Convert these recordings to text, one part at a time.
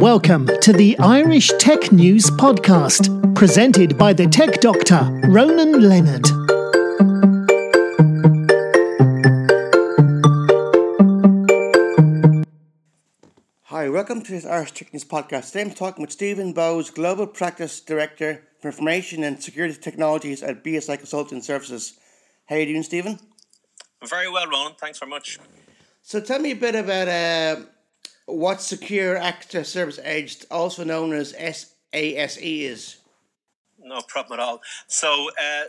Welcome to the Irish Tech News Podcast, presented by the tech doctor, Ronan Leonard. Hi, welcome to this Irish Tech News Podcast. Today I'm talking with Stephen Bowes, Global Practice Director for Information and Security Technologies at BSI Consulting Services. How are you doing, Stephen? Very well, Ronan. Thanks very much. So tell me a bit about uh, what Secure Access Service Edge, also known as SASE, is. No problem at all. So uh,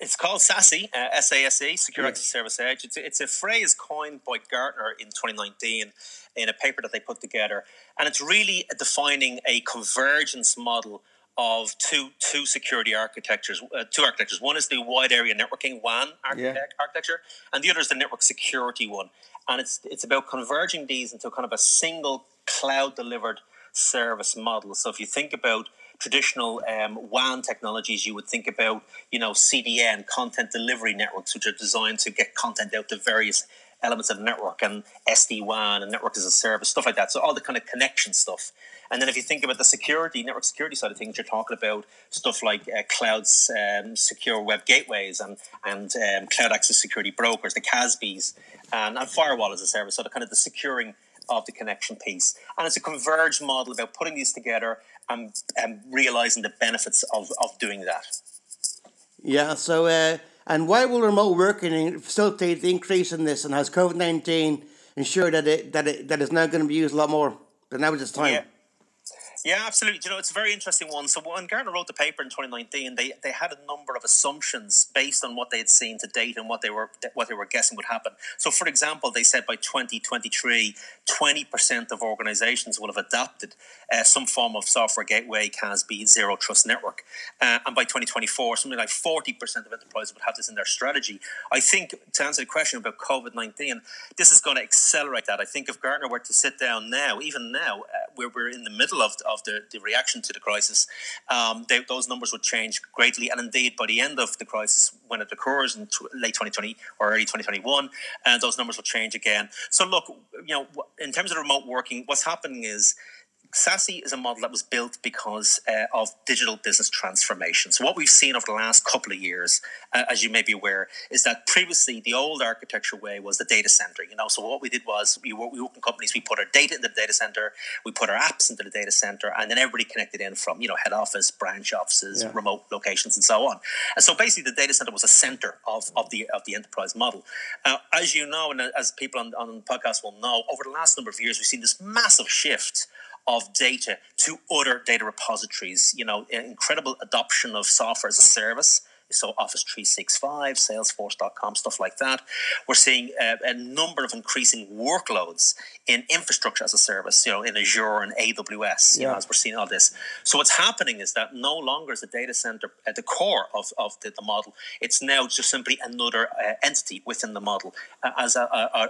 it's called SASE, uh, SASE, Secure Access Service Edge. It's a, it's a phrase coined by Gartner in 2019 in a paper that they put together, and it's really defining a convergence model of two two security architectures, uh, two architectures. One is the wide area networking WAN architect, yeah. architecture, and the other is the network security one. And it's it's about converging these into kind of a single cloud delivered service model. So if you think about traditional um, WAN technologies, you would think about you know CDN content delivery networks, which are designed to get content out to various elements of the network and SD WAN and network as a service, stuff like that. So all the kind of connection stuff. And then if you think about the security, network security side of things, you're talking about stuff like uh, clouds, um, secure web gateways, and and um, cloud access security brokers, the CASBs, and, and firewall as a service. So the kind of the securing of the connection piece. And it's a converged model about putting these together and, and realizing the benefits of, of doing that. Yeah. So. Uh and why will remote working facilitate the increase in this? And has COVID nineteen ensured that it that it that is now going to be used a lot more than now was just time? Yeah. Yeah, absolutely. You know, it's a very interesting one. So when Gartner wrote the paper in 2019, they, they had a number of assumptions based on what they had seen to date and what they were what they were guessing would happen. So, for example, they said by 2023, 20% of organizations will have adopted uh, some form of software gateway, CASB, zero trust network, uh, and by 2024, something like 40% of enterprises would have this in their strategy. I think to answer the question about COVID 19, this is going to accelerate that. I think if Gartner were to sit down now, even now, uh, where we're in the middle of of the, the reaction to the crisis, um, they, those numbers would change greatly. And indeed, by the end of the crisis, when it occurs in t- late 2020 or early 2021, uh, those numbers will change again. So, look, you know, in terms of remote working, what's happening is SASE is a model that was built because uh, of digital business transformation. So, what we've seen over the last couple of years, uh, as you may be aware, is that previously the old architecture way was the data center. You know, so what we did was we, we opened companies, we put our data into the data center, we put our apps into the data center, and then everybody connected in from you know head office, branch offices, yeah. remote locations, and so on. And so, basically, the data center was a center of, of the of the enterprise model. Uh, as you know, and as people on, on the podcast will know, over the last number of years, we've seen this massive shift of data to other data repositories. You know, incredible adoption of software as a service so Office 365, Salesforce.com, stuff like that. We're seeing uh, a number of increasing workloads in infrastructure as a service, you know, in Azure and AWS, you yeah. know, as we're seeing all this. So what's happening is that no longer is the data center at the core of, of the, the model. It's now just simply another uh, entity within the model, uh, as are,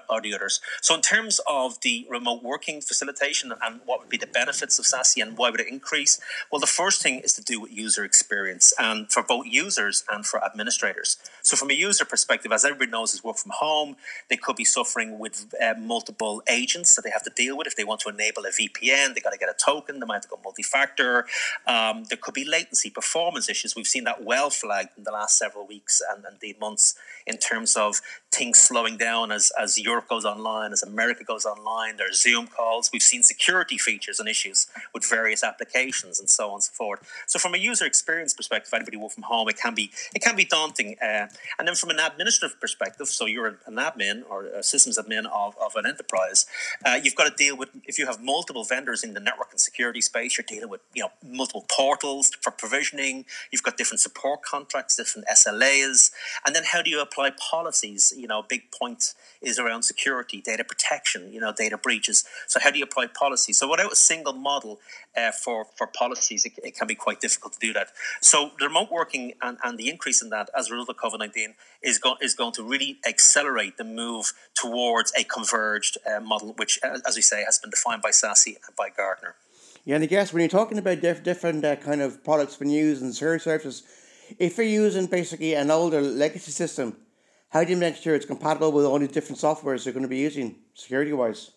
are, the others. So in terms of the remote working facilitation and what would be the benefits of SASE and why would it increase? Well, the first thing is to do with user experience. And for both users and for administrators. So, from a user perspective, as everybody knows, is work from home. They could be suffering with uh, multiple agents that they have to deal with. If they want to enable a VPN, they got to get a token. They might have to go multi-factor. Um, there could be latency, performance issues. We've seen that well flagged in the last several weeks and indeed months in terms of things slowing down as, as Europe goes online, as America goes online. There's Zoom calls. We've seen security features and issues with various applications and so on and so forth. So, from a user experience perspective, anybody work from home, it can be it can be daunting. Uh, and then from an administrative perspective, so you're an admin or a systems admin of, of an enterprise, uh, you've got to deal with if you have multiple vendors in the network and security space, you're dealing with you know multiple portals for provisioning. You've got different support contracts, different SLAs, and then how do you apply policies? You know, a big point is around security, data protection, you know, data breaches. So how do you apply policy? So without a single model uh, for for policies, it, it, can be quite difficult to do that. So the remote working and, and the increase in that as a result of COVID nineteen is going is going to really accelerate the move towards a converged uh, model, which, uh, as we say, has been defined by SASE and by Gartner. Yeah, and I guess when you're talking about diff- different uh, kind of products being used and services, if you're using basically an older legacy system how do you make sure it's compatible with all these different softwares you're going to be using security wise?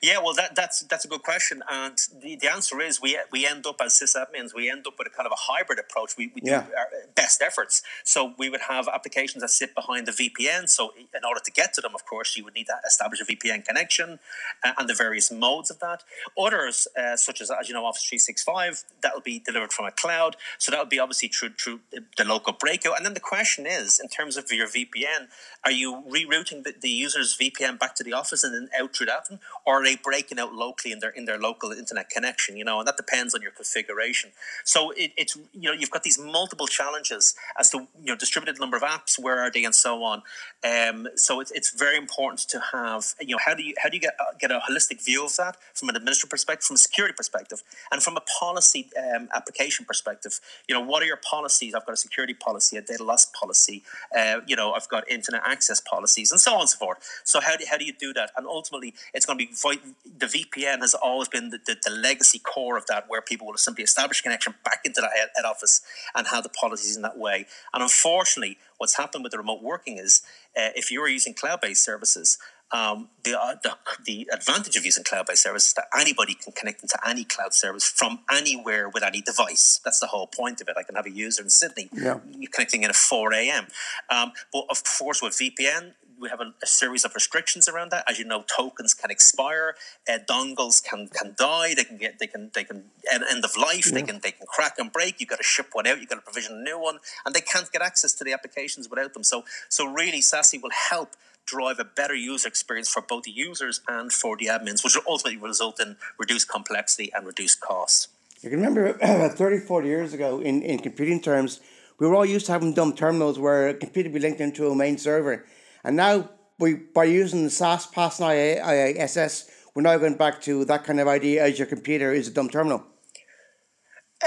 Yeah, well, that, that's that's a good question, and the, the answer is we we end up as sysadmins, we end up with a kind of a hybrid approach. We, we do Yeah. our best efforts, so we would have applications that sit behind the VPN. So in order to get to them, of course, you would need to establish a VPN connection uh, and the various modes of that. Others, uh, such as as you know, Office three six five, that will be delivered from a cloud. So that would be obviously through through the local breakout. And then the question is, in terms of your VPN, are you rerouting the, the user's VPN back to the office and then out through that, one, or are they breaking out locally in their in their local internet connection? You know, and that depends on your configuration. So it, it's you know you've got these multiple challenges as to you know distributed number of apps, where are they, and so on. Um, so it's, it's very important to have you know how do you how do you get uh, get a holistic view of that from an administrative perspective, from a security perspective, and from a policy um, application perspective. You know, what are your policies? I've got a security policy, a data loss policy. Uh, you know, I've got internet access policies, and so on and so forth. So how do how do you do that? And ultimately, it's going to be the VPN has always been the, the, the legacy core of that, where people will simply establish a connection back into the head, head office and have the policies in that way. And unfortunately, what's happened with the remote working is uh, if you're using cloud-based services, um, the, uh, the the advantage of using cloud-based services is that anybody can connect into any cloud service from anywhere with any device. That's the whole point of it. I can have a user in Sydney Yeah. connecting in at 4 a.m. Um, but of course, with VPN, we have a, a series of restrictions around that. As you know, tokens can expire, uh, dongles can can die. They can get they can they can end, end of life. They can they can crack and break. You've got to ship one out. You've got to provision a new one, and they can't get access to the applications without them. So so really, SASE will help drive a better user experience for both the users and for the admins, which will ultimately result in reduced complexity and reduced costs. You can remember about 30, 40 years ago, in, in computing terms, we were all used to having dumb terminals where a computer would be linked into a main server. And now, we, by using the SaaS, PaaS, and IaaS, we're now going back to that kind of idea as your computer is a dumb terminal.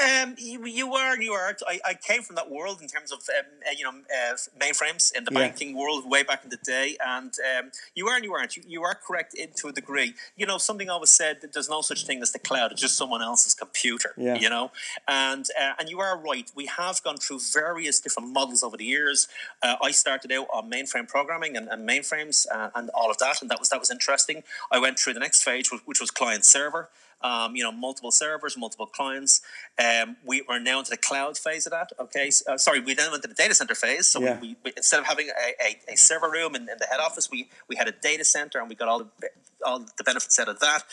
Um, you, you are and you aren't. I, I came from that world in terms of um, uh, you know uh, mainframes in the Yeah. banking world way back in the day, and um, you are and you aren't. You, you are correct in, to a degree. You know, something always said that there's no such thing as the cloud; it's just someone else's computer. Yeah. You know, and uh, and you are right. We have gone through various different models over the years. Uh, I started out on mainframe programming and, and mainframes uh, and all of that, and that was that was interesting. I went through the next phase, which was client server um, you know, multiple servers, multiple clients. Um, we are now into the cloud phase of that. Okay, uh, sorry, we then went to the data center phase. So Yeah. we, we, instead of having a, a, a server room in, in the head office, we we had a data center, and we got all the all the benefits out of that.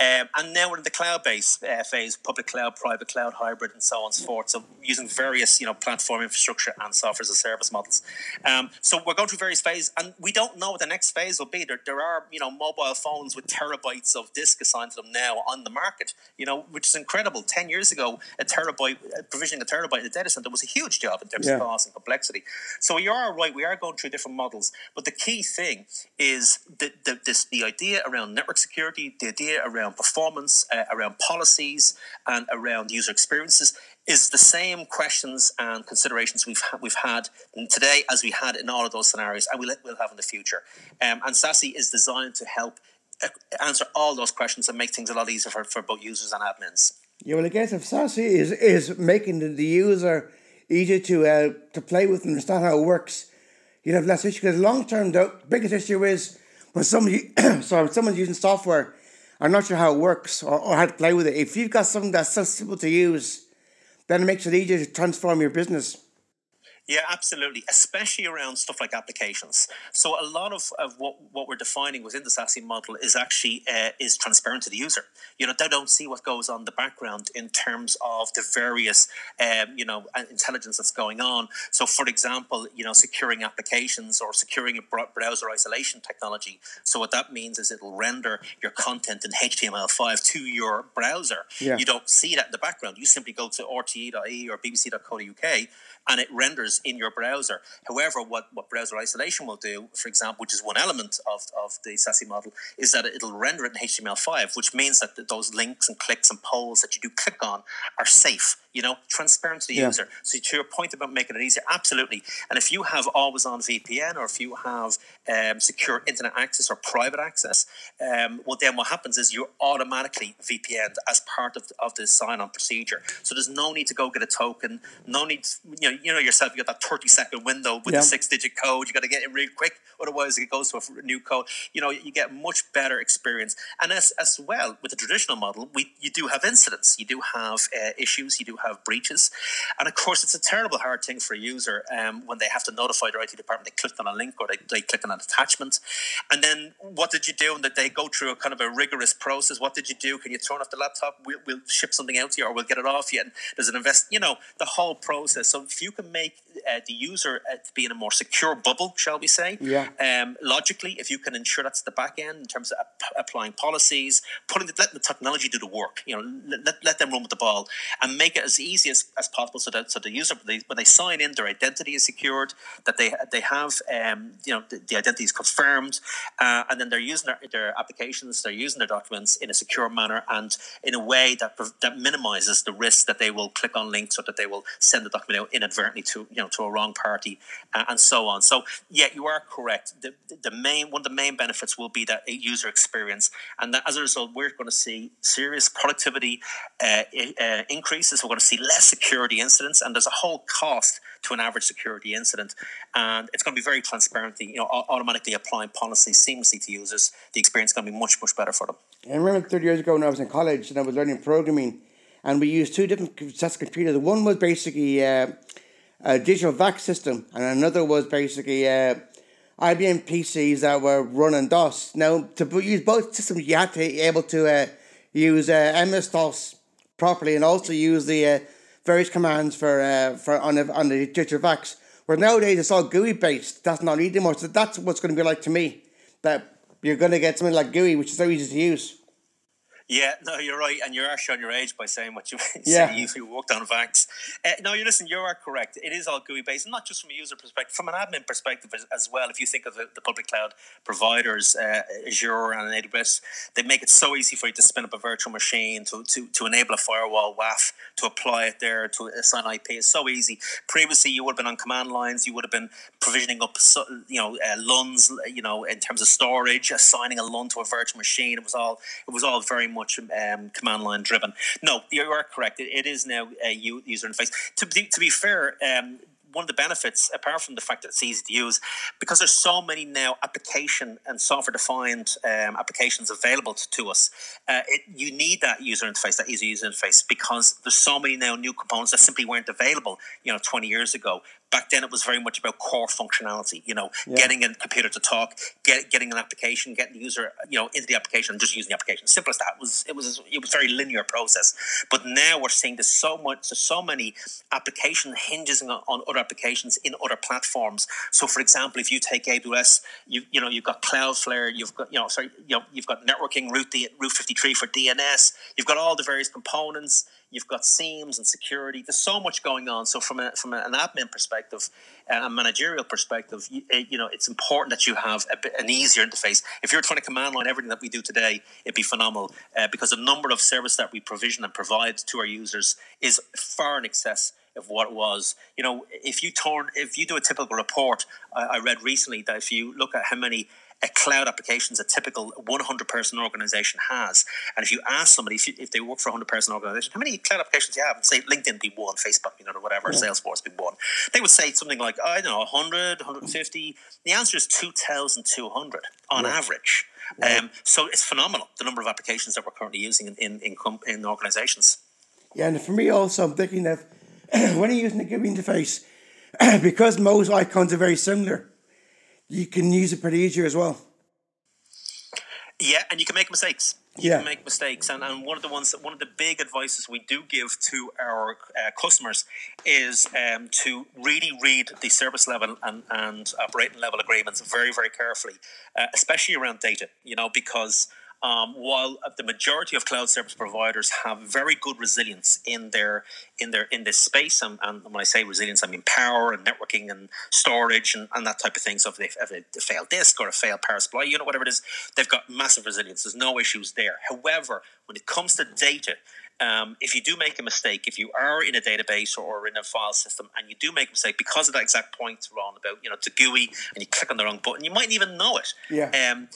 Um, and now we're in the cloud based uh, phase: public cloud, private cloud, hybrid, and so on and so forth. So using various you know platform infrastructure and software as a service models. Um, so we're going through various phases, and we don't know what the next phase will be. There, there are you know mobile phones with terabytes of disk assigned to them now on the market. You know, which is incredible. Ten years ago, a terabyte provisioning a terabyte in a data center was a huge job in terms Yeah. of cost and complexity. So you are right. We are going through different models, but the key thing is the the, this, the idea around network security, the idea around performance, uh, around policies, and around user experiences is the same questions and considerations we've ha- we've had today as we had in all of those scenarios, and we'll, we'll have in the future. Um, and SASE is designed to help answer all those questions and make things a lot easier for, for both users and admins. Yeah, well, I guess if SASE is, is making the, the user easier to uh, to play with and understand how it works, you'd have less issue. Because long term, the biggest issue is when somebody, sorry, when someone's using software, I'm not sure how it works or, or how to play with it. If you've got something that's so simple to use, then it makes it easier to transform your business. Yeah, absolutely. Especially around stuff like applications. So a lot of, of what, what we're defining within the SASE model is actually uh, is transparent to the user. You know, they don't see what goes on in the background in terms of the various um, you know intelligence that's going on. So, for example, you know, securing applications or securing a browser isolation technology. So what that means is it'll render your content in HTML5 to your browser. Yeah. You don't see that in the background. You simply go to rte.ie or bbc.co.uk and it renders in your browser. However, what, what browser isolation will do, for example, which is one element of, of the SASE model, is that it'll render it in HTML5, which means that those links and clicks and polls that you do click on are safe. You know, transparent to the Yeah. user. So to your point about making it easier, absolutely. And if you have always on VPN or if you have um, secure internet access or private access, um, well, then what happens is you're automatically VPN'd as part of, of the sign-on procedure. So there's no need to go get a token. No need, you know, you know yourself. You got that 30 second window with Yeah. the six-digit code. You got to get it real quick, otherwise it goes to a new code. You know, you get much better experience. And as as well with the traditional model, we you do have incidents, you do have uh, issues, you do have breaches, and of course it's a terrible hard thing for a user um, when they have to notify their IT department. They clicked on a link or they, they click on an attachment, and then what did you do? And that they go through a kind of a rigorous process. What did you do? Can you turn off the laptop? We'll, we'll ship something out to you, or we'll get it off you. And there's an invest, you know, the whole process. So if you can make uh, the user uh, to be in a more secure bubble, shall we say? Yeah. Um, logically, if you can ensure that's the back end in terms of ap- applying policies, putting the, letting the technology do the work, you know, let, let, let them run with the ball, and make it as easy as, as possible so that so the user they, when they sign in, their identity is secured, that they they have um, you know the, the identity is confirmed, uh, and then they're using their, their applications, they're using their documents in a secure manner and in a way that that minimizes the risk that they will click on links or that they will send the document out inadvertently to you know to a wrong party uh, and so on. So yeah, you are correct. The, the main one of the main benefits will be that user experience, and that as a result, we're going to see serious productivity uh, uh, increases. We're going to see less security incidents, and there's a whole cost to an average security incident, and it's going to be very transparent. You know, automatically applying policies seamlessly to users. The experience is going to be much much better for them. I remember 30 years ago when I was in college and I was learning programming, and we used two different sets of computers. One was basically uh, a digital VAX system, and another was basically uh, IBM PCs that were running DOS. Now, to use both systems, you had to be able to uh, use uh, MS DOS properly and also use the uh, various commands for uh, for on the, on the digital. Where nowadays it's all GUI based. That's not needed anymore. So that's what's going to be like to me. That you're going to get something like GUI, which is so easy to use. Yeah, no, you're right, and you are actually showing your age by saying what you Yeah. say. You, you worked on Vax. Uh, no, you listen. You are correct. It is all GUI based, and not just from a user perspective, from an admin perspective as, as well. If you think of the, the public cloud providers, uh, Azure and AWS, they make it so easy for you to spin up a virtual machine, to to, to enable a firewall WAF, to apply it there, to assign IP. It's so easy. Previously, you would have been on command lines. You would have been provisioning up, you know, uh, LUNs, you know, in terms of storage, assigning a LUN to a virtual machine. It was all it was all very much um, command line driven. No, you are correct. It, it is now a user interface. To be, to be fair, um, one of the benefits, apart from the fact that it's easy to use, because there's so many now application and software defined um, applications available to, to us, uh, it, you need that user interface, that easy user interface, because there's so many now new components that simply weren't available, you know, 20 years ago. Back then, it was very much about core functionality. You know, getting a computer to talk, get, getting an application, getting the user, you know, into the application, and just using the application. Simple as that. It was it was it was a very linear process. But now we're seeing there's so much, there's so many application hinges on, on other applications in other platforms. So, for example, if you take AWS, you you know you've got Cloudflare, you've got you know sorry, you know you've got networking Route D, Route 53 for DNS, you've got all the various components you've got seams and security. There's so much going on. So from a, from an admin perspective and a managerial perspective, you, eh, you know, it's important that you have a an easier interface. If you're trying to command line everything that we do today, it'd be phenomenal uh, because the number of service that we provision and provide to our users is far in excess of what it was. You know, if you turn, if you do a typical report, I, I read recently that if you look at how many uh, cloud applications a typical 100 person organization has. And if you ask somebody, if, you, if they work for a 100 person organization, how many cloud applications do you have? And say LinkedIn be one, Facebook, you know, or whatever, Salesforce be one. They would say something like, I don't know, 100, 150. The answer is 2,200 on average. Um, so it's phenomenal, the number of applications that we're currently using in, in, in, com- in organizations. Yeah, and for me also, I'm thinking of when you're using the GUI interface, because most icons are very similar, you can use it pretty easier as well. Yeah, and you can make mistakes. You Yeah. can make mistakes, and, and one of the ones that one of the big advices we do give to our uh, customers is um, to really read the service level and, and operating level agreements very very carefully, uh, especially around data. You know because. Um, while the majority of cloud service providers have very good resilience in their in their in this space, and, and when I say resilience, I mean power and networking and storage and, and that type of thing. So if they have a failed disk or a failed power supply unit, whatever it is, they've got massive resilience. There's no issues there. However, when it comes to data, um, if you do make a mistake, if you are in a database or in a file system and you do make a mistake because of that exact point, Ron, about you know it's a GUI and you click on the wrong button, you mightn't even know it. Yeah. Um,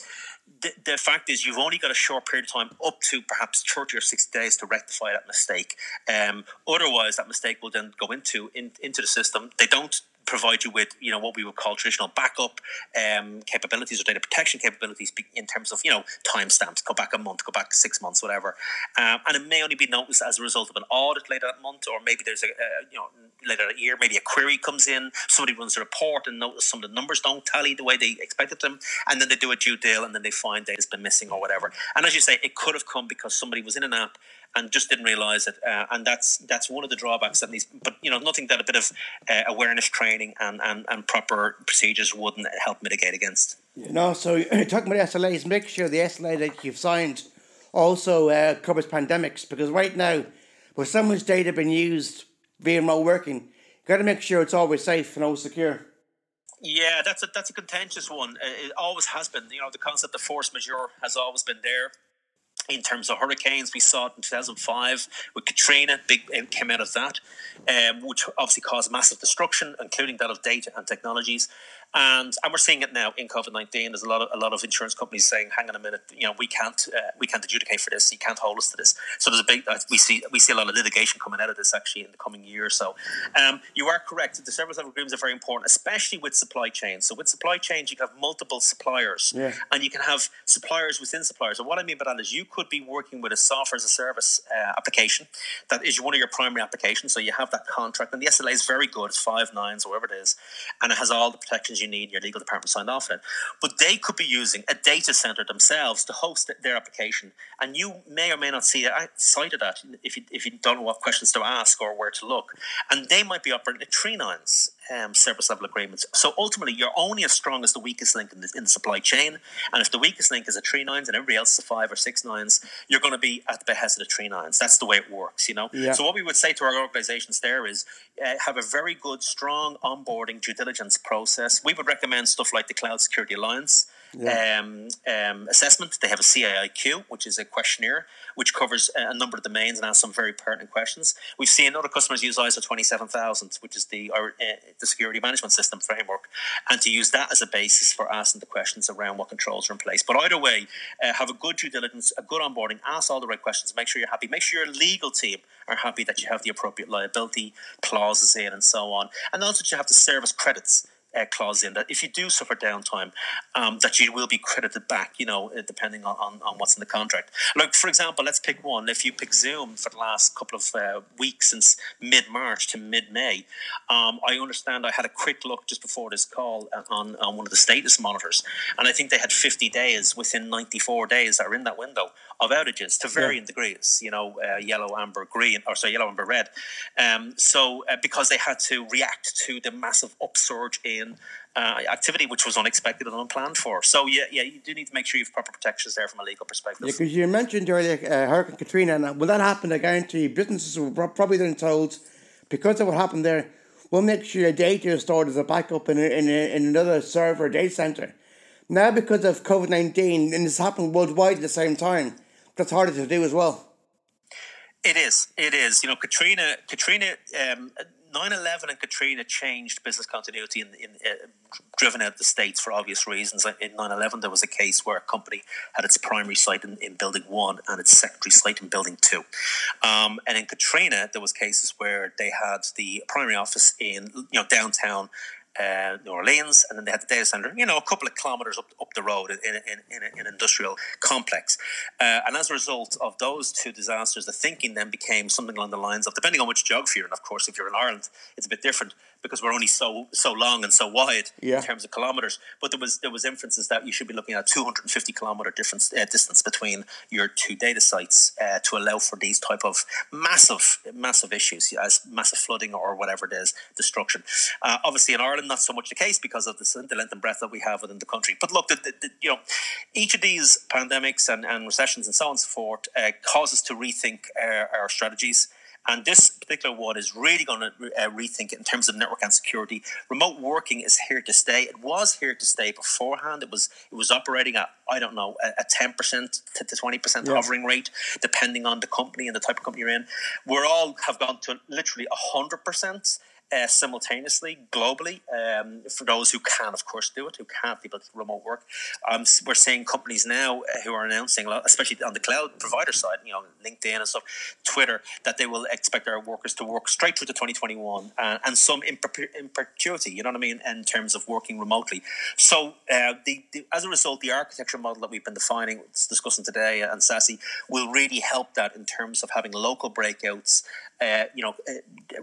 the, the fact is, you've only got a short period of time, up to perhaps thirty or sixty days, to rectify that mistake. Um, otherwise, that mistake will then go into in, into the system. They don't provide you with you know what we would call traditional backup um, capabilities or data protection capabilities in terms of you know timestamps go back a month go back six months whatever. Um, and it may only be noticed as a result of an audit later that month or maybe there's a, a you know later that year maybe a query comes in somebody runs a report and notice some of the numbers don't tally the way they expected them and then they do a due deal and then they find data's been missing or whatever. And as you say it could have come because somebody was in an app and just didn't realize it. Uh, and that's that's one of the drawbacks that these. But you know, nothing that a bit of uh, awareness training and, and, and proper procedures wouldn't help mitigate against. You know, so talking about SLAs. Make sure the SLA that you've signed also uh, covers pandemics because right now, with someone's data being used via remote working, you got to make sure it's always safe and always secure. Yeah, that's a that's a contentious one. Uh, it always has been. You know, the concept of force majeure has always been there in terms of hurricanes. We saw it in 2005 with Katrina, big came out of that, um, which obviously caused massive destruction, including that of data and technologies. And and we're seeing it now in COVID nineteen. There's a lot of a lot of insurance companies saying, "Hang on a minute, you know, we can't uh, we can't adjudicate for this. You can't hold us to this." So there's a big uh, we see we see a lot of litigation coming out of this actually in the coming year or so. Um, you are correct. The service level agreements are very important, especially with supply chains. So with supply chains, you can have multiple suppliers, yeah. and you can have suppliers within suppliers. And what I mean by that is you could be working with a software as a service uh, application that is one of your primary applications. So you have that contract, and the SLA is very good. It's five nines or whatever it is, and it has all the protections you need. Your legal department signed off on it. But they could be using a data center themselves to host their application, and you may or may not see it cited that if you if you don't know what questions to ask or where to look, and they might be operating at three nines um, service level agreements. So ultimately, you're only as strong as the weakest link in the, in the supply chain. And if the weakest link is a three nines and everybody else is a five or six nines, you're going to be at the behest of the three nines. That's the way it works, you know. Yeah. So what we would say to our organisations there is uh, have a very good, strong onboarding due diligence process. We would recommend stuff like the Cloud Security Alliance um, um, assessment. They have a CAIQ, which is a questionnaire which covers a number of domains and asks some very pertinent questions. We've seen other customers use ISO 27000, which is the, uh, the security management system framework, and to use that as a basis for asking the questions around what controls are in place. But either way, uh, have a good due diligence, a good onboarding, ask all the right questions, make sure you're happy, make sure your legal team are happy that you have the appropriate liability clauses in and so on, and also that you have the service credits uh, clause in that if you do suffer downtime, um, that you will be credited back, you know, uh, depending on, on, on, what's in the contract. Like, for example, let's pick one. If you pick Zoom for the last couple of uh, weeks since mid March to mid May, um, I understand I had a quick look just before this call uh, on, on one of the status monitors, and I think they had 50 days within 94 days that are in that window of outages to varying yeah. degrees, you know, uh, yellow, amber, green, or sorry, yellow, amber, red. Um, so, uh, because they had to react to the massive upsurge in uh, activity which was unexpected and unplanned for. So yeah, yeah, you do need to make sure you have proper protections there from a legal perspective. Yeah, because you mentioned earlier uh, Hurricane Katrina, and when that happened, I guarantee businesses were probably then told because of what happened there, we'll make sure your data is stored as a backup in, a, in, a, in another server data center. Now, because of COVID 19, and it's happened worldwide at the same time, that's harder to do as well. It is. It is. You know, Katrina. Katrina. Um, 9-11 and Katrina changed business continuity in, in uh, driven out the states for obvious reasons. In 9-11, there was a case where a company had its primary site in, in building one and its secondary site in building two. Um, and in Katrina, there was cases where they had the primary office in you know downtown uh, New Orleans, and then they had the data center, you know, a couple of kilometers up, up the road in, in, in, in an industrial complex. Uh, and as a result of those two disasters, the thinking then became something along the lines of, depending on which geography you're in, of course, if you're in Ireland, it's a bit different because we're only so so long and so wide yeah. in terms of kilometers. But there was there was inferences that you should be looking at 250 kilometer difference uh, distance between your two data sites uh, to allow for these type of massive massive issues, as massive flooding or whatever it is, destruction. Uh, obviously, in Ireland, not so much the case because of the, the length and breadth that we have within the country. But look, the, the, the, you know, each of these pandemics and, and recessions and so on and so forth uh, causes to rethink our, our strategies And this particular one is really going to uh, rethink it in terms of network and security. Remote working is here to stay. It was here to stay beforehand. It was it was operating at I don't know a ten percent to twenty percent hovering rate, depending on the company and the type of company you're in. We're all have gone to literally hundred percent uh, simultaneously globally um, for those who can, of course, do it, who can't to remote work. Um, we're seeing companies now uh, who are announcing, especially on the cloud provider side, you know, LinkedIn and stuff, Twitter, that they will expect their workers to work straight through to 2021 uh, and some in, you know what I mean, in terms of working remotely. So, uh, the, the, as a result, the architecture model that we've been defining, discussing today, and SASE will really help that in terms of having local breakouts uh, you know, uh,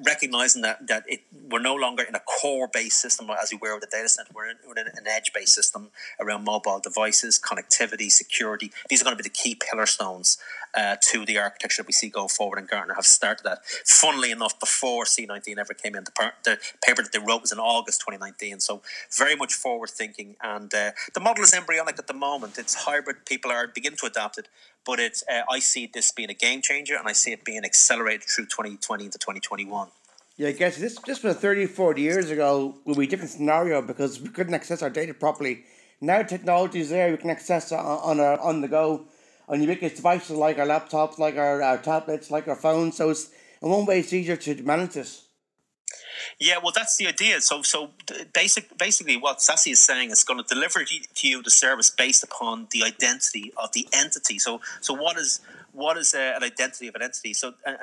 recognizing that that it, we're no longer in a core-based system as we were with the data center. We're in, we're in an edge-based system around mobile devices, connectivity, security. These are going to be the key pillar stones uh, to the architecture that we see going forward. And Gartner have started that. Funnily enough, before C19 ever came in, the, par- the paper that they wrote was in August 2019. So very much forward-thinking. And uh, the model is embryonic at the moment. It's hybrid. People are beginning to adopt it but it's uh, I see this being a game changer and I see it being accelerated through 2020 into 2021. Yeah, I guess this just was 30, 40 years ago would be a different scenario because we couldn't access our data properly. Now technology is there, we can access on, on our on the go on ubiquitous devices like our laptops, like our, our tablets, like our phones. So it's in one way it's easier to manage this. Yeah, well, that's the idea. So, so basic, basically, what SASE is saying is going to deliver to you the service based upon the identity of the entity. So, so what is what is uh, an identity of an entity? So, an,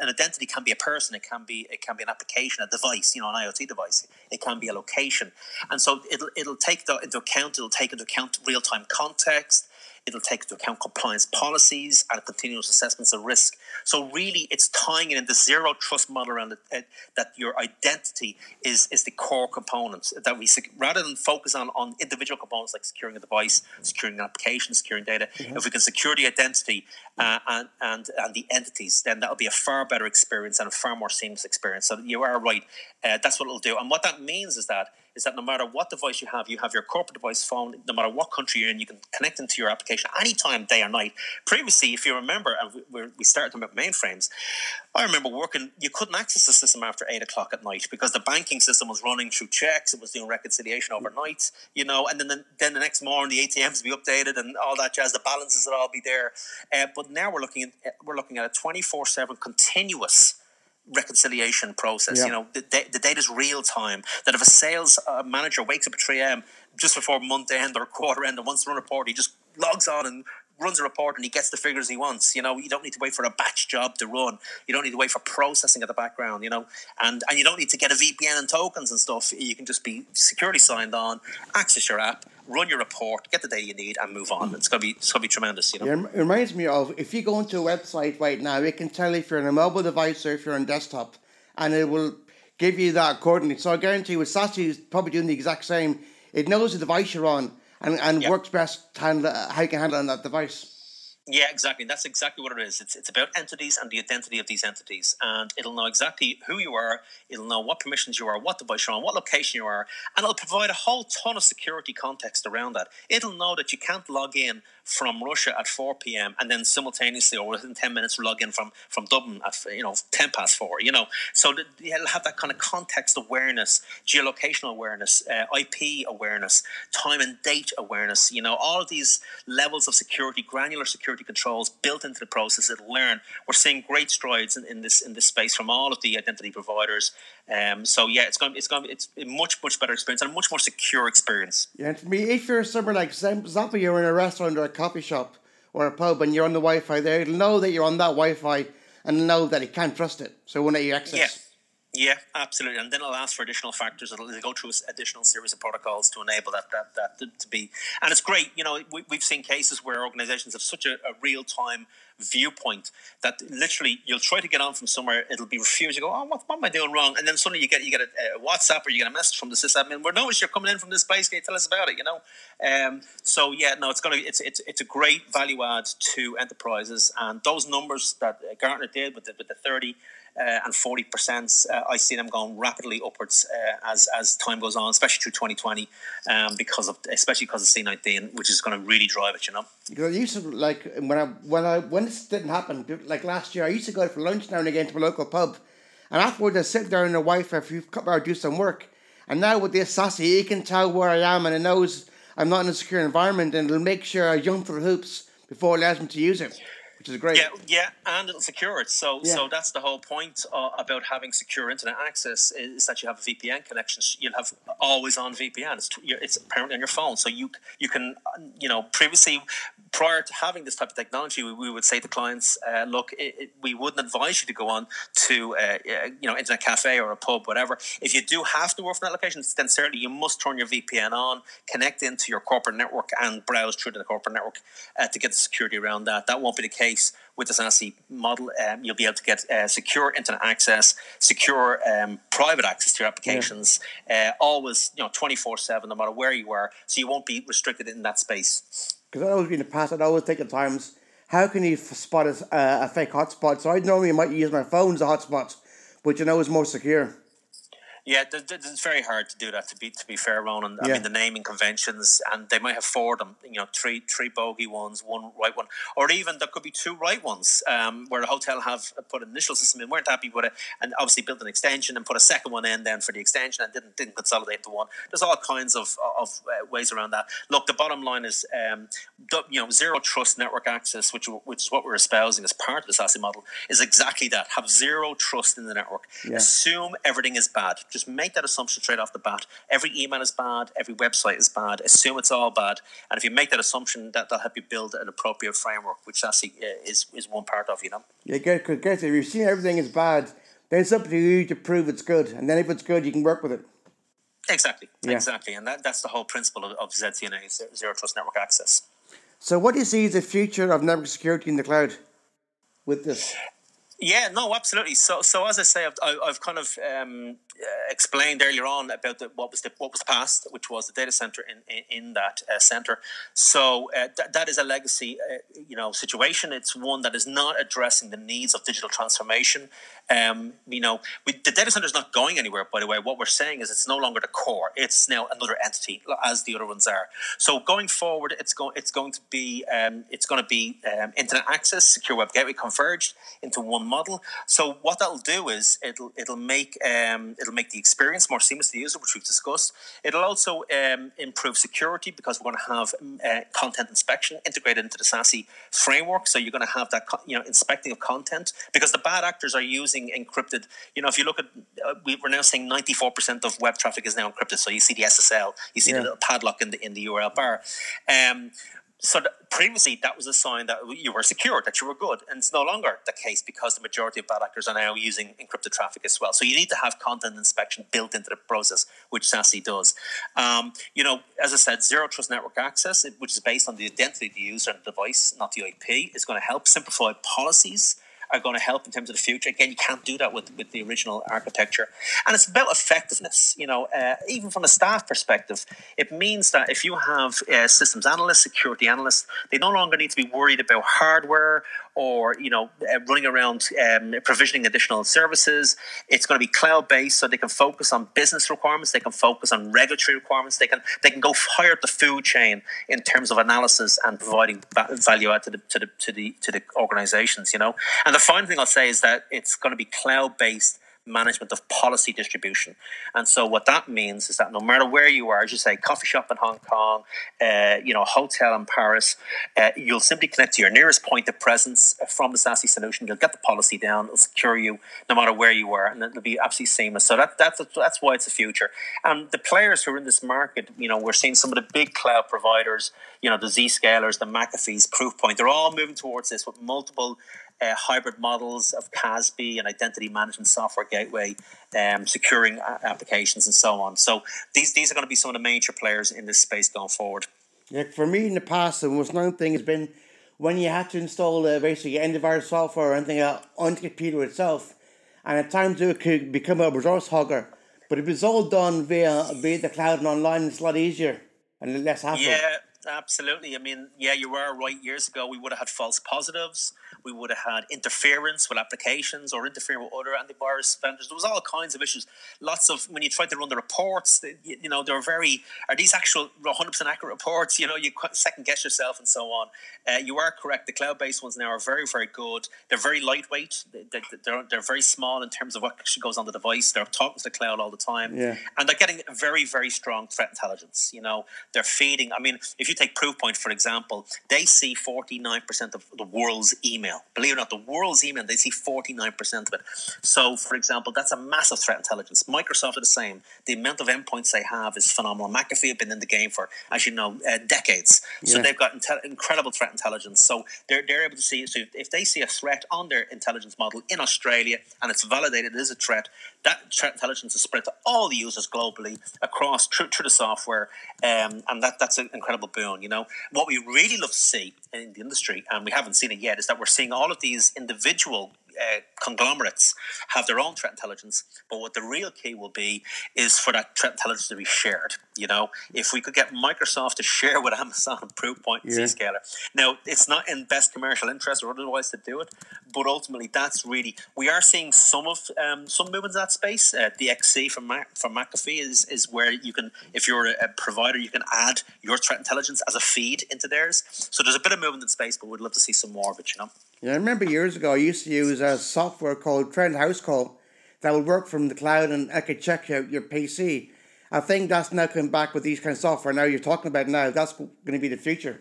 an identity can be a person, it can be it can be an application, a device, you know, an IoT device. It can be a location, and so it'll it'll take the, into account. It'll take into account real time context It'll take into account compliance policies and continuous assessments of risk. So really, it's tying in the zero trust model around it, uh, that your identity is is the core component. That we rather than focus on on individual components like securing a device, securing an application, securing data. Mm-hmm. If we can secure the identity uh, and and and the entities, then that'll be a far better experience and a far more seamless experience. So you are right. Uh, that's what it'll do. And what that means is that is that no matter what device you have, you have your corporate device phone, no matter what country you're in, you can connect into your application anytime, day or night. Previously, if you remember, and we, we started about mainframes, I remember working, you couldn't access the system after eight o'clock at night because the banking system was running through checks, it was doing reconciliation overnight, you know, and then the, then the next morning the ATMs be updated and all that jazz, the balances would all be there. Uh, but now we're looking at, we're looking at a 24 7 continuous reconciliation process. Yeah. You know, the, the data is real time. That if a sales uh, manager wakes up at 3 a.m. just before month end or quarter end and wants to run a report, he just logs on and runs a report and he gets the figures he wants. You know, you don't need to wait for a batch job to run. You don't need to wait for processing at the background. You know, and and you don't need to get a VPN and tokens and stuff. You can just be securely signed on, access your app, run your report, get the data you need, and move on. It's gonna be it's gonna be tremendous. You know, it reminds me of if you go into a website right now, it can tell if you're on a mobile device or if you're on desktop, and it will give you that accordingly. So I guarantee with SASE is probably doing the exact same. It knows the device you're on and, and yep. works best handle how you can handle on that device. Yeah, exactly. That's exactly what it is. It's, it's about entities and the identity of these entities. And it'll know exactly who you are, it'll know what permissions you are, what device you're on, what location you are, and it'll provide a whole ton of security context around that. It'll know that you can't log in from Russia at 4 p.m. and then simultaneously or within 10 minutes log in from, from Dublin at you know 10 past 4, you know. So you'll have that kind of context awareness, geolocational awareness, uh, IP awareness, time and date awareness, you know, all these levels of security, granular security controls built into the process. It'll learn. We're seeing great strides in, in this in this space from all of the identity providers. Um, so yeah, it's going it's going it's a much much better experience and a much more secure experience. Yeah, and for me, if you're somewhere like Zappa, you're in a restaurant or a coffee shop or a pub and you're on the Wi-Fi there, it'll know that you're on that Wi-Fi and know that it can't trust it. So when you access. Yeah. Yeah, absolutely, and then it'll ask for additional factors. It'll, go through additional series of protocols to enable that that, that to, to be. And it's great. You know, we, have seen cases where organisations have such a, a real time viewpoint that literally you'll try to get on from somewhere, it'll be refused. You go, oh, what, what am I doing wrong? And then suddenly you get you get a, a WhatsApp or you get a message from the sysadmin. We're noticed you're coming in from this place. Can you tell us about it? You know. Um, so yeah, no, it's gonna it's it's it's a great value add to enterprises, and those numbers that Gartner did with the, with the thirty. Uh, and 40%, uh, I see them going rapidly upwards uh, as, as time goes on, especially through 2020, um, because of especially because of C19, which is going to really drive it, you know. Because I used to like when I when I when this didn't happen like last year I used to go for lunch now and again to my local pub, and afterwards I sit there and the wife if you come or do some work, and now with this SASE he can tell where I am and it knows I'm not in a secure environment and it'll make sure I jump through hoops before it allows me to use it which is great. Yeah, yeah, and it'll secure it. So, yeah. so that's the whole point uh, about having secure internet access is that you have a VPN connection. You'll have always on VPN. It's, it's apparently on your phone, so you you can you know previously prior to having this type of technology, we, we would say to clients, uh, look, it, it, we wouldn't advise you to go on to uh, uh, you know internet cafe or a pub, whatever. If you do have to work from that location, then certainly you must turn your VPN on, connect into your corporate network, and browse through to the corporate network uh, to get the security around that. That won't be the case with the SASE model, um, you'll be able to get uh, secure internet access, secure um, private access to your applications, yeah. uh, always you know twenty four seven, no matter where you are. So you won't be restricted in that space. Because I always been in the past, I'd always think at times, how can you spot a, a fake hotspot? So I normally might use my phone as a hotspot, which you know is more secure. Yeah, it's very hard to do that. To be to be fair, Ronan. I yeah. mean, the naming conventions, and they might have four of them. You know, three three bogey ones, one right one, or even there could be two right ones. Um, where the hotel have put an initial system in, weren't happy with it, and obviously built an extension and put a second one in then for the extension, and didn't didn't consolidate the one. There's all kinds of of uh, ways around that. Look, the bottom line is, um, you know, zero trust network access, which which is what we're espousing as part of the SASE model, is exactly that. Have zero trust in the network. Yeah. Assume everything is bad. Just just make that assumption straight off the bat. Every email is bad. Every website is bad. Assume it's all bad. And if you make that assumption, that will help you build an appropriate framework, which actually uh, is is one part of you know. Yeah, good. Because if you've seen everything is bad, then it's up to you to prove it's good, and then if it's good, you can work with it. Exactly, yeah. exactly, and that, that's the whole principle of, of ZTNA, Zero Trust Network Access. So, what do you see as the future of network security in the cloud with this? Yeah, no, absolutely. So, so as I say, I've, I've kind of um, uh, explained earlier on about the, what was the what was past, which was the data center in in, in that uh, center. So uh, th- that is a legacy, uh, you know, situation. It's one that is not addressing the needs of digital transformation. Um, you know, we, the data center is not going anywhere. By the way, what we're saying is it's no longer the core. It's now another entity, as the other ones are. So going forward, it's going it's going to be um, it's going to be um, internet access, secure web gateway converged into one model. So what that'll do is it'll it'll make um, it'll make the experience more seamless to the user, which we've discussed. It'll also um, improve security because we're going to have uh, content inspection integrated into the SASE framework. So you're going to have that you know inspecting of content because the bad actors are using encrypted. You know, if you look at uh, we, are now saying 94% of web traffic is now encrypted. So you see the SSL, you see yeah. the little padlock in the in the URL bar. Um, so previously that was a sign that you were secure, that you were good, and it's no longer the case because the majority of bad actors are now using encrypted traffic as well. So you need to have content inspection built into the process, which SASE does. Um, you know, as I said, zero trust network access, which is based on the identity of the user and the device, not the IP, is going to help simplify policies are going to help in terms of the future. Again, you can't do that with, with the original architecture. And it's about effectiveness. You know, uh, even from a staff perspective, it means that if you have uh, systems analysts, security analysts, they no longer need to be worried about hardware or you know uh, running around um, provisioning additional services. It's going to be cloud based, so they can focus on business requirements. They can focus on regulatory requirements. They can they can go higher up the food chain in terms of analysis and providing value add to the to the to the to the organizations. You know, and the final thing I'll say is that it's going to be cloud based management of policy distribution. And so what that means is that no matter where you are, as you say, coffee shop in Hong Kong, uh, you know, hotel in Paris, uh, you'll simply connect to your nearest point of presence from the SASE solution. You'll get the policy down. It'll secure you no matter where you are, and it'll be absolutely seamless. So that, that's that's why it's the future. And the players who are in this market, you know, we're seeing some of the big cloud providers, you know, the Zscalers, the McAfee's, Proofpoint, they're all moving towards this with multiple uh, hybrid models of CASB and identity management software gateway, um, securing applications and so on. So these these are going to be some of the major players in this space going forward. Yeah, for me in the past, the most known thing has been when you had to install uh, basically antivirus software or anything on the computer itself, and at times it could become a resource hogger. But if it's all done via via the cloud and online, it's a lot easier and less hassle. Yeah, absolutely. I mean, yeah, you were right. Years ago, we would have had false positives. We would have had interference with applications or interfering with other antivirus vendors. There was all kinds of issues. Lots of when you tried to run the reports, you know, they're very. Are these actual 100 percent accurate reports? You know, you second guess yourself and so on. Uh, you are correct. The cloud-based ones now are very, very good. They're very lightweight. They, are they're very small in terms of what actually goes on the device. They're talking to the cloud all the time, yeah. and they're getting very, very strong threat intelligence. You know, they're feeding. I mean, if you take Proofpoint for example, they see 49% of the world's email. Believe it or not, the world's email they see 49% of it. So, for example, that's a massive threat intelligence. Microsoft are the same. The amount of endpoints they have is phenomenal. McAfee have been in the game for, as you know, uh, decades. So yeah. they've got inte- incredible threat intelligence. So they're, they're able to see. So if they see a threat on their intelligence model in Australia and it's validated it is a threat, that threat intelligence is spread to all the users globally across through, through the software, um, and that that's an incredible boon. You know? What we really love to see in the industry, and we haven't seen it yet, is that we're seeing all of these individual uh, conglomerates have their own threat intelligence, but what the real key will be is for that threat intelligence to be shared. You know, if we could get Microsoft to share with Amazon Proofpoint and yeah. Zscaler. Now, it's not in best commercial interest or otherwise to do it, but ultimately, that's really we are seeing some of um, some movements in that space. Uh, the XC from Mac, from McAfee is is where you can, if you're a, a provider, you can add your threat intelligence as a feed into theirs. So there's a bit of movement in space, but we'd love to see some more of it. You know. Yeah, I remember years ago I used to use a software called Trend House Call that would work from the cloud and I could check out your PC. I think that's now coming back with these kind of software. Now you're talking about now, that's going to be the future.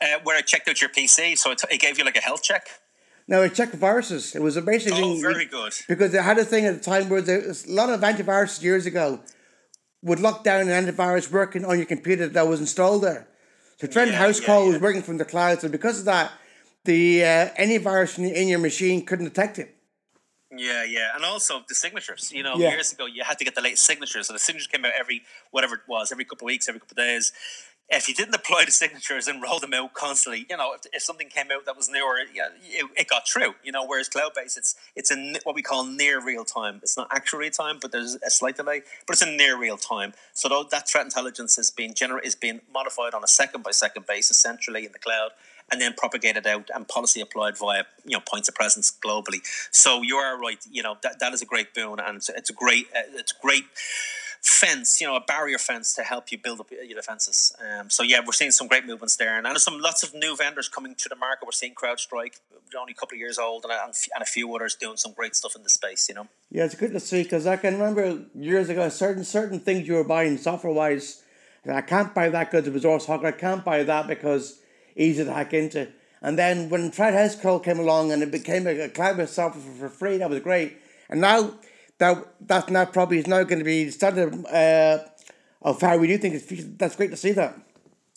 Uh, where I checked out your PC, so it, it gave you like a health check. No, it checked viruses. It was a basically oh, very good because they had a thing at the time where there was a lot of antivirus years ago would lock down an antivirus working on your computer that was installed there. So Trend yeah, House yeah, Call yeah. was working from the cloud, so because of that, the uh, any virus in, in your machine couldn't detect it. Yeah, yeah, and also the signatures. You know, yeah. years ago you had to get the latest signatures, so the signatures came out every whatever it was, every couple of weeks, every couple of days. If you didn't deploy the signatures and roll them out constantly, you know, if, if something came out that was new or yeah, it, it got through. You know, whereas cloud based, it's it's in what we call near real time. It's not actual real time, but there's a slight delay, but it's in near real time. So that threat intelligence is being gener- is being modified on a second by second basis centrally in the cloud and then propagated out and policy applied via you know points of presence globally. So you are right. You know that, that is a great boon, and it's, it's a great it's great fence, you know, a barrier fence to help you build up your defenses. Um, so yeah, we're seeing some great movements there, and there's some lots of new vendors coming to the market. We're seeing CrowdStrike, only a couple of years old, and, and a few others doing some great stuff in the space. You know. Yeah, it's good to see because I can remember years ago certain certain things you were buying software wise. I can't buy that because it was Hawker. I can't buy that because easy to hack into. And then when Fred Call came along and it became a, a cloud-based software for, free, that was great. And now that that now probably is now going to be the standard uh, of how we do things. That's great to see that.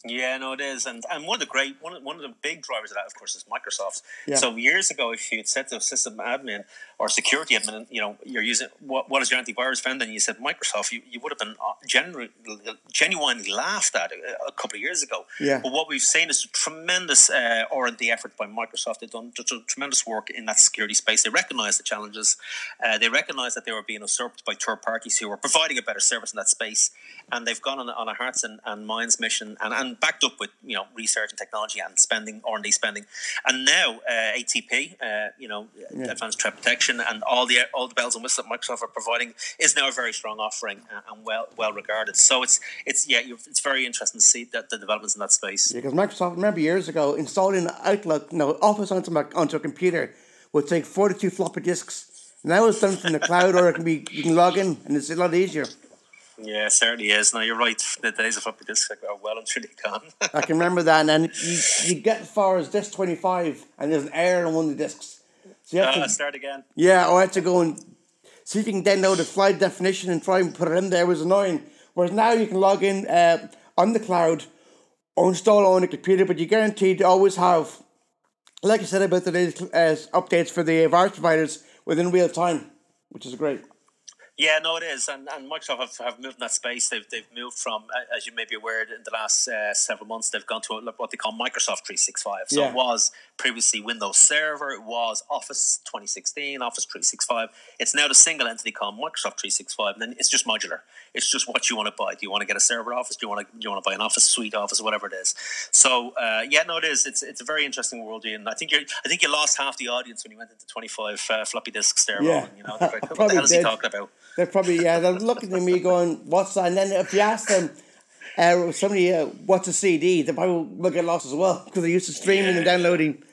Yeah, no, it is, and and one of the great one of, one of the big drivers of that, of course, is Microsoft. Yeah. So years ago, if you had said to a system admin or security admin, you know, you're using what what is your antivirus vendor, and you said Microsoft, you, you would have been uh, genuinely genuinely laughed at a, a couple of years ago. Yeah. But what we've seen is a tremendous uh, R and D effort by Microsoft. They've done tremendous work in that security space. They recognise the challenges. Uh, they recognise that they were being usurped by third parties who were providing a better service in that space, and they've gone on, on a hearts and, and minds mission and, and backed up with you know research and technology and spending R and D spending, and now uh, ATP, uh, you know, yeah. advanced threat protection, and all the all the bells and whistles that Microsoft are providing is now a very strong offering and well well regarded. So it's it's yeah, it's very interesting to see that the developments in that space. Yeah, because Microsoft, remember years ago, installing Outlook, you know, Office onto my, onto a computer would take forty two floppy disks. Now it's done from the cloud, or it can be you can log in, and it's a lot easier. Yeah, certainly is. No, you're right. The days of floppy disks are well and truly gone. I can remember that, and you, you get as far as disc 25, and there's an error on one of the discs. So you have uh, to start again. Yeah, or I had to go and see if you can download the flight definition and try and put it in there. It was annoying. Whereas now you can log in uh, on the cloud or install on the computer, but you're guaranteed to always have, like I said about the latest uh, updates for the virus providers within real time, which is great. Yeah, no, it is, and, and Microsoft have, have moved in that space. They've, they've moved from, as you may be aware, in the last uh, several months, they've gone to what they call Microsoft 365. So yeah. it was previously Windows Server. It was Office 2016, Office 365. It's now the single entity called Microsoft 365, and then it's just modular. It's just what you want to buy. Do you want to get a server Office? Do you want to do you want to buy an Office suite Office, whatever it is? So uh, yeah, no, it is. It's it's a very interesting world, and I think you I think you lost half the audience when you went into 25 uh, floppy disks there. Yeah. You know, what the hell is he talking about? They're probably yeah. They're looking at me going, "What's that?" And then if you ask them, uh, somebody, uh, "What's a CD?" They probably will get lost as well because they're used to streaming Yeah. and downloading.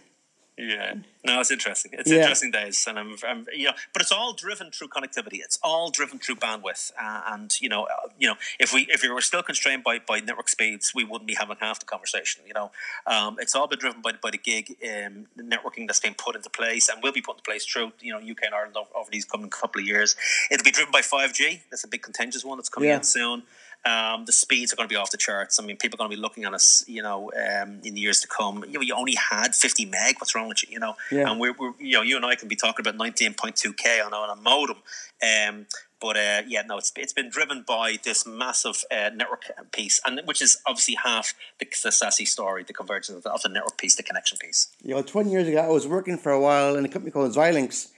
Yeah, no, it's interesting. It's Yeah. interesting days, and I'm, I'm, you know, but it's all driven through connectivity. It's all driven through bandwidth, uh, and you know, uh, you know, if we if we were still constrained by, by network speeds, we wouldn't be having half the conversation. You know, um, it's all been driven by by the gig um, the networking that's been put into place and will be put into place through you know UK and Ireland over, over these coming couple of years. It'll be driven by five G. That's a big contentious one that's coming Yeah. in soon. Um, the speeds are going to be off the charts. I mean, people are going to be looking at us, you know, um, in the years to come. You know, you only had 50 meg. What's wrong with you? You know, Yeah. and we're, we're, you know, you and I can be talking about 19.2k on, on a modem. Um, but uh, yeah, no, it's it's been driven by this massive uh, network piece, and which is obviously half the, the SASE story, the convergence of the, of the network piece, the connection piece. You know, twenty years ago, I was working for a while in a company called Xilinx,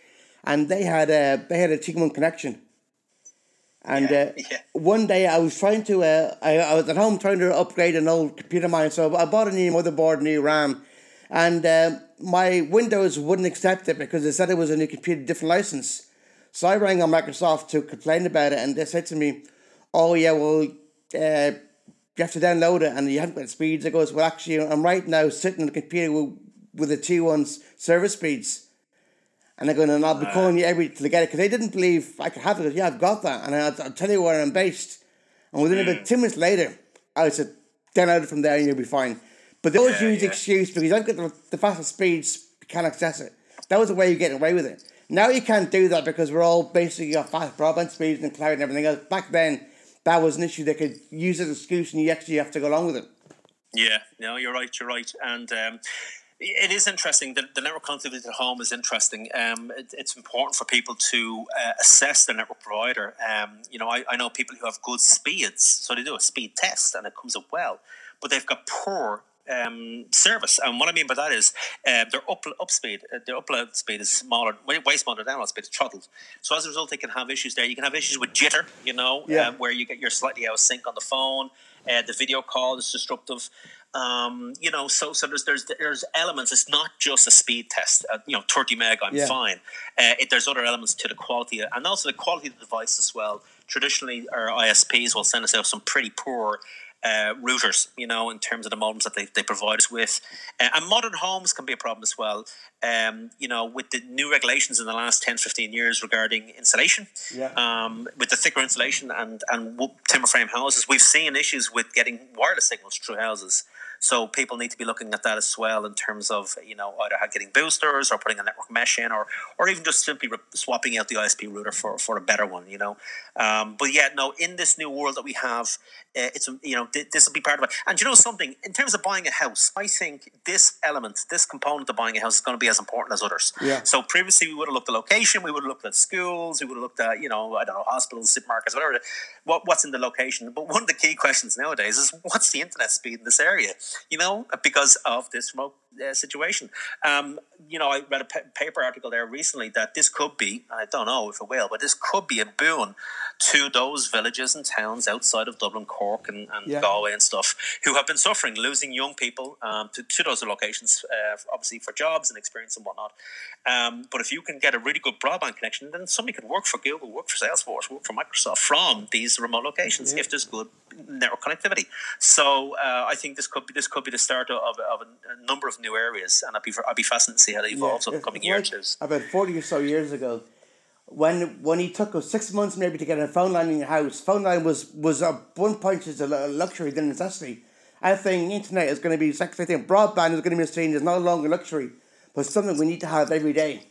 and they had a they had a T one connection. And Yeah, uh, yeah. one day I was trying to, uh, I, I was at home trying to upgrade an old computer of mine, so I bought a new motherboard, new RAM, and uh, my Windows wouldn't accept it because it said it was a new computer, different license. So I rang on Microsoft to complain about it, and they said to me, "Oh yeah, well, uh, you have to download it, and you haven't got speeds." I goes, "Well, actually, I'm right now sitting on the computer with, with the T one's service speeds." And they're going, and I'll be calling you every I get it because they didn't believe I could have it. Yeah, I've got that, and I'll, I'll tell you where I'm based. And within about two minutes later, I said, download it from there, and you'll be fine. But they always Yeah, use yeah. excuse because I've got the, the fastest speeds, you can't access it. That was the way you get away with it. Now you can't do that because we're all basically got fast broadband speeds and cloud and everything else. Back then, that was an issue they could use as an excuse, and you actually have to go along with it. Yeah, no, you're right. You're right, and um, it is interesting. The, the network connectivity at home is interesting. Um, it, it's important for people to uh, assess the network provider. Um, you know, I, I know people who have good speeds, so they do a speed test, and it comes up well, but they've got poor. Um, service and what I mean by that is uh, their up, up speed, uh, their upload speed is smaller, way, way smaller than download speed. It's throttled, so as a result, they can have issues there. You can have issues with jitter, you know, Yeah. um, where you get your slightly out of sync on the phone. Uh, the video call is disruptive. Um, you know, so so there's there's there's elements. It's not just a speed test. Uh, you know, 30 meg, I'm Yeah. fine. Uh, it, there's other elements to the quality and also the quality of the device as well. Traditionally, our ISPs will send us out some pretty poor. Uh, routers, you know, in terms of the modems that they, they provide us with. Uh, and modern homes can be a problem as well. Um, you know, with the new regulations in the last 10, 15 years regarding insulation, Yeah. um, with the thicker insulation and, and timber frame houses, we've seen issues with getting wireless signals through houses. So people need to be looking at that as well in terms of you know either getting boosters or putting a network mesh in, or or even just simply re- swapping out the ISP router for, for a better one. You know, um, but yeah, no, in this new world that we have, uh, it's you know th- this will be part of it. And you know something in terms of buying a house, I think this element, this component of buying a house is going to be as important as others. Yeah. So previously we would have looked at location, we would have looked at schools, we would have looked at you know I don't know hospitals, supermarkets, whatever. What what's in the location? But one of the key questions nowadays is what's the internet speed in this area? You know, because of this remote uh, situation. Um, you know, I read a paper article there recently that this could be, I don't know if it will, but this could be a boon to those villages and towns outside of Dublin, Cork, and, and Yeah. Galway and stuff who have been suffering, losing young people um, to, to those locations, uh, obviously for jobs and experience and whatnot. Um, but if you can get a really good broadband connection, then somebody could work for Google, work for Salesforce, work for Microsoft from these remote locations if there's good network connectivity. So uh, I think this could be this could be the start of, of a, a number of new areas, and I'd be I'd be fascinated to see how they evolve over the it's coming like years. About forty or so years ago, when when he took us six months maybe to get a phone line in your house, phone line was was at one point just a luxury than a necessity. I think internet is going to be second thing. Broadband is going to be a seen as no longer a luxury, but something we need to have every day.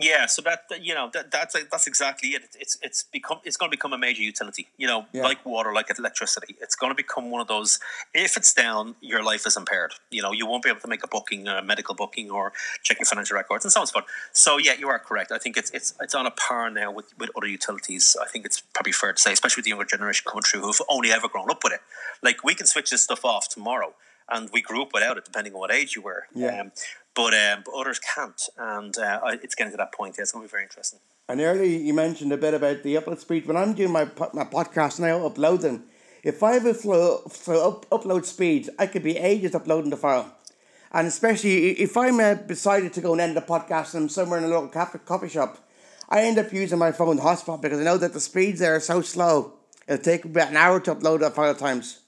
Yeah, so that you know that that's that's exactly it. It's it's become it's going to become a major utility. You know, Yeah. like water, like electricity. It's going to become one of those. If it's down, your life is impaired. You know, you won't be able to make a booking, a medical booking, or check your financial records, and so on and so forth. So yeah, you are correct. I think it's it's it's on a par now with with other utilities. I think it's probably fair to say, especially with the younger generation coming through who've only ever grown up with it. Like we can switch this stuff off tomorrow. And we grew up without it, depending on what age you were. Yeah. Um, but um, but others can't, and uh, it's getting to that point. Yeah, it's going to be very interesting. And earlier you mentioned a bit about the upload speed. When I'm doing my my podcast now, I upload them, if I have a slow, slow up, upload speed, I could be ages uploading the file. And especially if I'm uh, decided to go and end the podcast and I'm somewhere in a local cafe, coffee shop, I end up using my phone hotspot because I know that the speeds there are so slow. It'll take about an hour to upload that file times.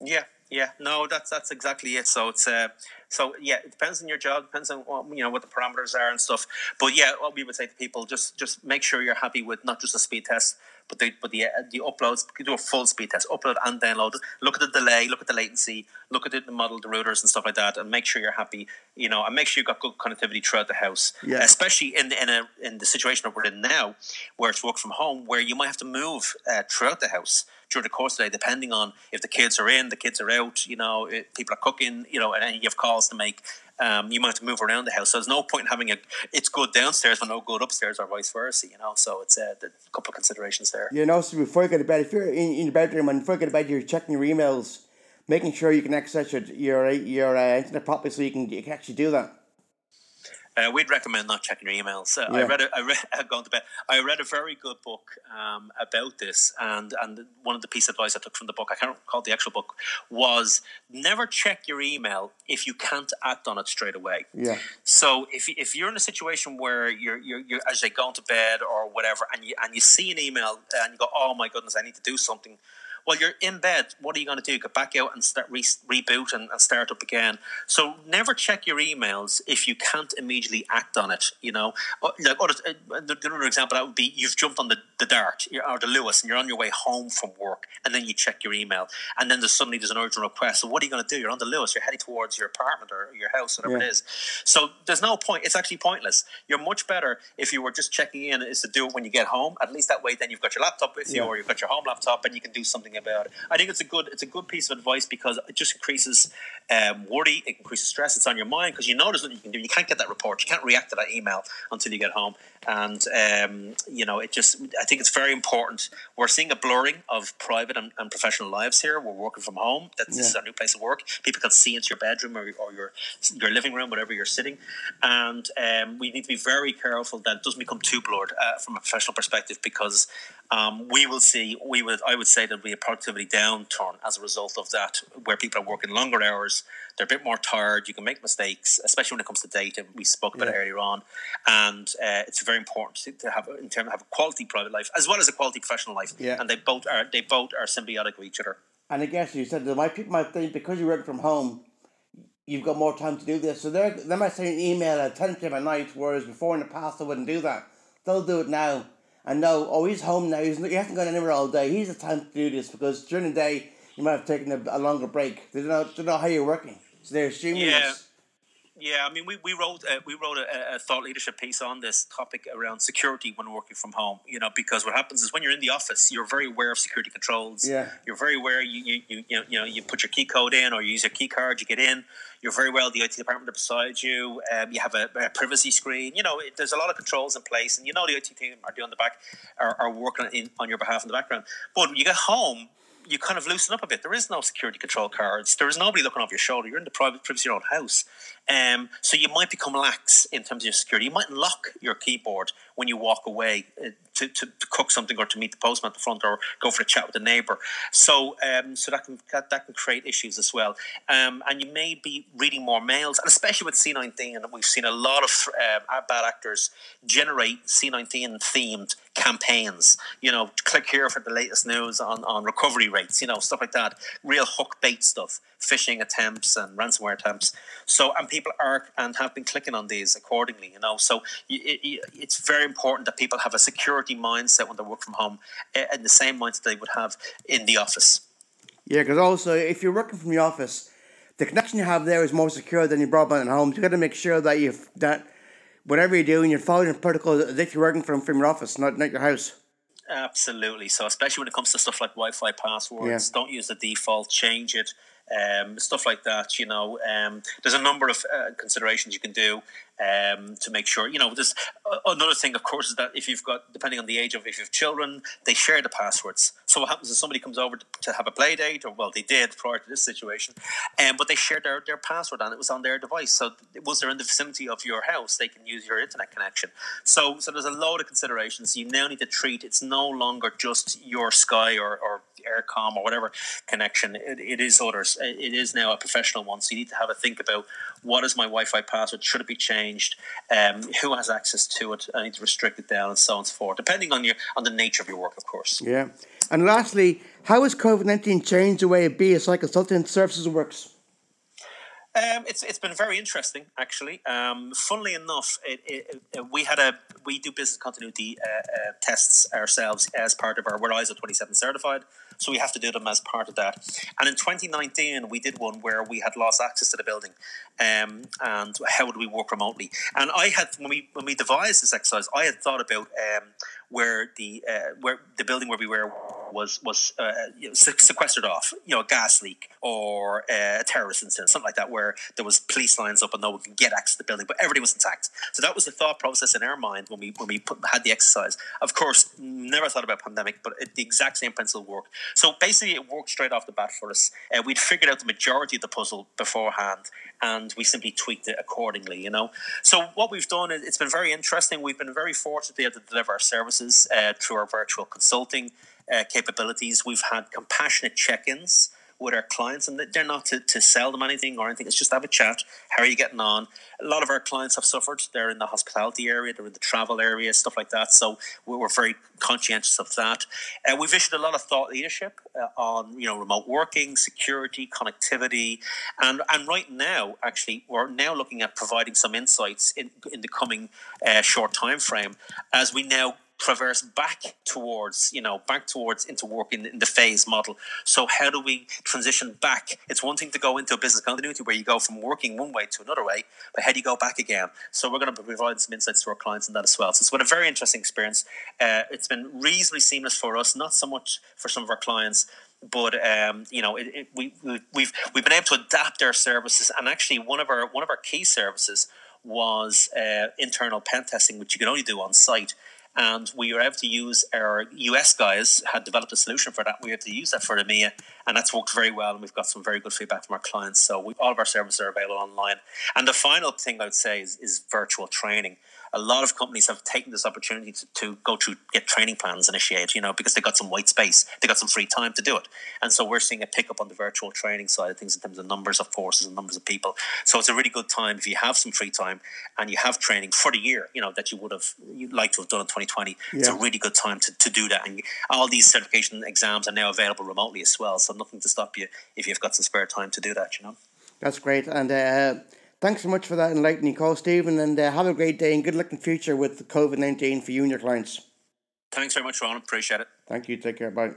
Yeah, yeah, no, that's that's exactly it. So it's uh, so yeah, it depends on your job, depends on what, you know what the parameters are and stuff. But yeah, what we would say to people just just make sure you're happy with not just a speed test, but the but the uh, the uploads. Do a full speed test, upload and download. Look at the delay, look at the latency, look at the, the model, the routers and stuff like that, and make sure you're happy. You know, and make sure you've got good connectivity throughout the house. Yeah. Especially in in a in the situation that we're in now, where it's work from home, where you might have to move uh, throughout the house during the course of the day, depending on if the kids are in, the kids are out, you know, if people are cooking, you know, and you have calls to make. Um, you might have to move around the house. So there's no point in having a. It's good downstairs, but no good upstairs, or vice versa. You know, so it's uh, a couple of considerations there. You know, so before you go to bed, if you're in, in your bedroom and before you go to bed, you're checking your emails, making sure you can access your your, your uh, internet properly so you can, you can actually do that. Uh, we'd recommend not checking your emails. Uh, I read, a, I read, going to bed. I read a very good book um, about this, and and one of the piece of advice I took from the book, I can't recall the actual book, was never check your email if you can't act on it straight away. Yeah. So if if you're in a situation where you're you're, you're as you're going to bed or whatever, and you and you see an email and you go, oh my goodness, I need to do something. Well, you're in bed. What are you going to do? Go back out and start re- reboot and, and start up again. So never check your emails if you can't immediately act on it. You know, Uh, like other, uh, example that would be you've jumped on the, the Dart you're- or the Luas and you're on your way home from work, and then you check your email, and then there's suddenly there's an urgent request. So what are you going to do? You're on the Luas. You're heading towards your apartment or your house, whatever Yeah. it is. So there's no point. It's actually pointless. You're much better if you were just checking in is to do it when you get home. At least that way, then you've got your laptop with you, Yeah. or you've got your home laptop, and you can do something about it. I think it's a good it's a good piece of advice because it just increases um, worry, it increases stress. It's on your mind because you know there's nothing you can do. You can't get that report. You can't react to that email until you get home, and um, you know it just. I think it's very important. We're seeing a blurring of private and, and professional lives here. We're working from home. That's this is Yeah. our new place of work. People can see into your bedroom or, or your your living room, whatever you're sitting, and um, we need to be very careful that it doesn't become too blurred uh, from a professional perspective because um, we will see. We would I would say there'll be a productivity downturn as a result of that, where people are working longer hours. They're a bit more tired. You can make mistakes, especially when it comes to data. We spoke about it Yeah. earlier on, and uh, it's very important to, have in terms of have a quality private life as well as a quality professional life. Yeah. And they both are they both are symbiotic with each other. And I guess you said that my people might think because you work from home, you've got more time to do this. So they're, they might send an email at 10 p.m. at night, whereas before in the past they wouldn't do that. They'll do it now and know, oh, he's home now. He's, he hasn't gone anywhere all day. He's the time to do this because during the day you might have taken a, a longer break. They don't, know, they don't know how you're working. So they're assuming Yeah. this. Yeah, I mean, we, we wrote uh, we wrote a, a thought leadership piece on this topic around security when working from home. You know, because what happens is when you're in the office, you're very aware of security controls. Yeah. you're very aware. You you, you, you know you know you put your key code in or you use your key card. You get in. You're very well. The IT department are beside you. Um, you have a, a privacy screen. You know, it, there's a lot of controls in place, and you know the IT team are doing the back are, are working in, on your behalf in the background. But when you get home, you kind of loosen up a bit. There is no security control cards. There is nobody looking over your shoulder. You're in the private privacy of your own house. Um, so you might become lax in terms of your security. You might lock your keyboard when you walk away uh, to, to, to cook something or to meet the postman at the front or go for a chat with a neighbour. So um, so that can that, that can create issues as well. Um, and you may be reading more mails, and especially with C19, and we've seen a lot of um, bad actors generate C19 themed campaigns. You know, click here for the latest news on, on recovery rates, you know, stuff like that. Real hook bait stuff, phishing attempts and ransomware attempts. So, and people are and have been clicking on these accordingly, you know. So, it, it, it's very important that people have a security mindset when they work from home eh, and the same mindset they would have in the office. Yeah, because also if you're working from the office, the connection you have there is more secure than your broadband at home. So you got to make sure that you that whatever you're doing, you're following the protocol as if you're working from from your office, not not your house. Absolutely. So, especially when it comes to stuff like Wi-Fi passwords, don't use the default. Change it. Um, stuff like that. You know, um, there's a number of uh, considerations you can do. Um, to make sure. You know, there's another thing, of course, is that if you've got, depending on the age of if you have children, they share the passwords. So what happens is somebody comes over to, to have a play date, or well, they did prior to this situation, um, but they shared their, their password and it was on their device. So once they're in the vicinity of your house, they can use your internet connection. So so there's a load of considerations. You now need to treat it's no longer just your Sky or, or Eircom or whatever connection. It, it is others. It is now a professional one. So you need to have a think about what is my Wi-Fi password? Should it be changed? Um, who has access to it? I need to restrict it down and so on and so forth, depending on your on the nature of your work, of course. Yeah. And lastly, how has COVID nineteen changed the way BSI Consultant Services works? Um, it's it's been very interesting, actually. Um, funnily enough, it, it, it, we had a we do business continuity uh, uh, tests ourselves as part of our we're ISO twenty seven certified, so we have to do them as part of that. And in twenty nineteen, we did one where we had lost access to the building, um, and how would we work remotely? And I had when we when we devised this exercise, I had thought about um, where the uh, where the building where we were was was uh, you know, sequestered off, you know, a gas leak or uh, a terrorist incident, something like that, where there was police lines up and no one could get access to the building, but everything was intact. So that was the thought process in our mind when we when we put, had the exercise. Of course, never thought about pandemic, but it, the exact same principle worked. So basically, it worked straight off the bat for us. Uh, we'd figured out the majority of the puzzle beforehand, and we simply tweaked it accordingly. You know, so what we've done is it's been very interesting. We've been very fortunate to be able to deliver our services uh, through our virtual consulting uh, capabilities. We've had compassionate check-ins with our clients, and they're not to, to sell them anything or anything. It's just have a chat. How are you getting on? A lot of our clients have suffered. They're in the hospitality area, they're in the travel area, stuff like that. So we're very conscientious of that. Uh, we've issued a lot of thought leadership uh, on you know remote working, security, connectivity, and and right now actually we're now looking at providing some insights in in the coming uh, short time frame as we now traverse back towards, you know, back towards into working in the phase model. So how do we transition back? It's one thing to go into a business continuity where you go from working one way to another way, but how do you go back again? So we're going to provide some insights to our clients on that as well. So it's been a very interesting experience. Uh, it's been reasonably seamless for us, not so much for some of our clients but um, you know, it, it, we, we, we've we've been able to adapt our services, and actually, one of our one of our key services was uh, internal pen testing, which you can only do on site and we were able to use our US guys had developed a solution for that. We had to use that for EMEA, and that's worked very well. And we've got some very good feedback from our clients. So we, all of our services are available online. And the final thing I would say is, is virtual training a lot of companies have taken this opportunity to, to go through get training plans initiated, you know, because they got some white space, they got some free time to do it. And so we're seeing a pickup on the virtual training side of things in terms of numbers of courses and numbers of people. So it's a really good time if you have some free time and you have training for the year, you know, that you would have you'd like to have done in 2020. Yeah. It's a really good time to, to do that. And all these certification exams are now available remotely as well. So nothing to stop you if you've got some spare time to do that, you know. That's great. And uh, Thanks so much for that enlightening call, Stephen, and uh, have a great day and good luck in future with COVID 19 for you and your clients. Thanks very much, Ron. Appreciate it. Thank you. Take care. Bye.